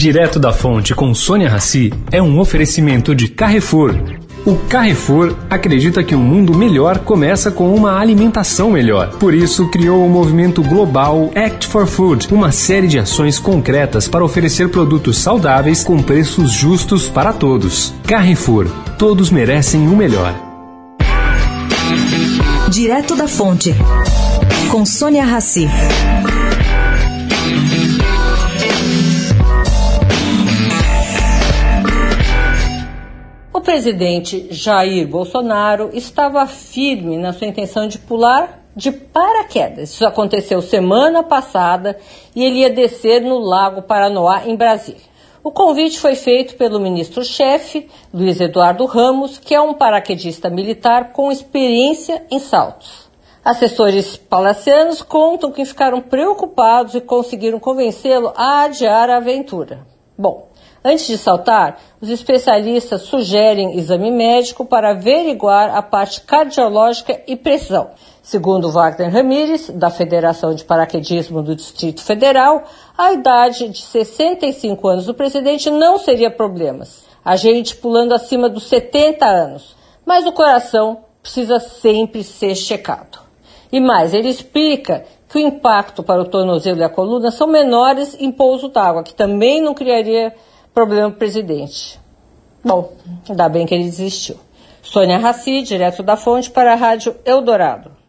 Direto da Fonte com Sônia Rassi é um oferecimento de Carrefour. O Carrefour acredita que um mundo melhor começa com uma alimentação melhor. Por isso, criou o movimento global Act for Food, uma série de ações concretas para oferecer produtos saudáveis com preços justos para todos. Carrefour, todos merecem o melhor. Direto da Fonte, com Sônia Rassi. O presidente Jair Bolsonaro estava firme na sua intenção de pular de paraquedas. Isso aconteceu semana passada e ele ia descer no Lago Paranoá, em Brasília. O convite foi feito pelo ministro-chefe, Luiz Eduardo Ramos, que é um paraquedista militar com experiência em saltos. Assessores palacianos contam que ficaram preocupados e conseguiram convencê-lo a adiar a aventura. Bom, Antes de saltar, os especialistas sugerem exame médico para averiguar a parte cardiológica e pressão. Segundo Wagner Ramírez, da Federação de Paraquedismo do Distrito Federal, a idade de 65 anos do presidente não seria problemas. A gente pulando acima dos 70 anos. Mas o coração precisa sempre ser checado. E mais, ele explica que o impacto para o tornozelo e a coluna são menores em pouso d'água, que também não criaria problema presidente. Bom, ainda bem que ele desistiu. Sônia Raci, direto da fonte para a Rádio Eldorado.